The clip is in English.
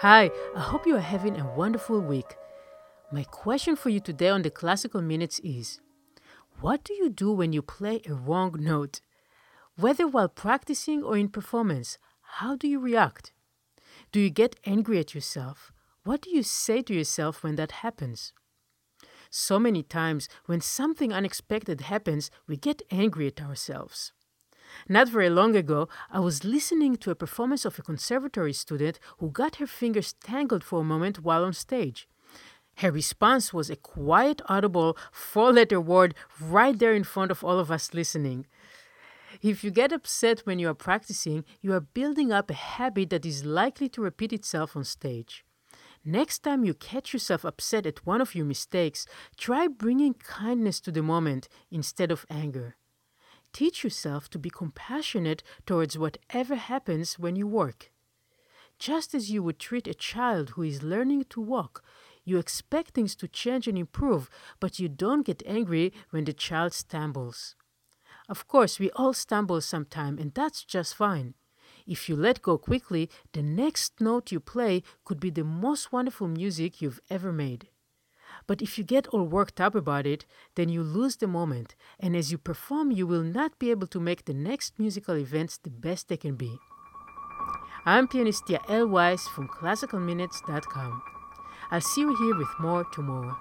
Hi, I hope you are having a wonderful week. My question for you today on the Classical Minutes is What do you do when you play a wrong note? Whether while practicing or in performance, how do you react? Do you get angry at yourself? What do you say to yourself when that happens? So many times, when something unexpected happens, we get angry at ourselves. Not very long ago, I was listening to a performance of a conservatory student who got her fingers tangled for a moment while on stage. Her response was a quiet, audible four letter word right there in front of all of us listening. If you get upset when you are practicing, you are building up a habit that is likely to repeat itself on stage. Next time you catch yourself upset at one of your mistakes, try bringing kindness to the moment instead of anger. Teach yourself to be compassionate towards whatever happens when you work. Just as you would treat a child who is learning to walk, you expect things to change and improve, but you don't get angry when the child stumbles. Of course, we all stumble sometime, and that's just fine. If you let go quickly, the next note you play could be the most wonderful music you've ever made. But if you get all worked up about it, then you lose the moment, and as you perform, you will not be able to make the next musical events the best they can be. I'm pianist Yael Weiss from classicalminutes.com. I'll see you here with more tomorrow.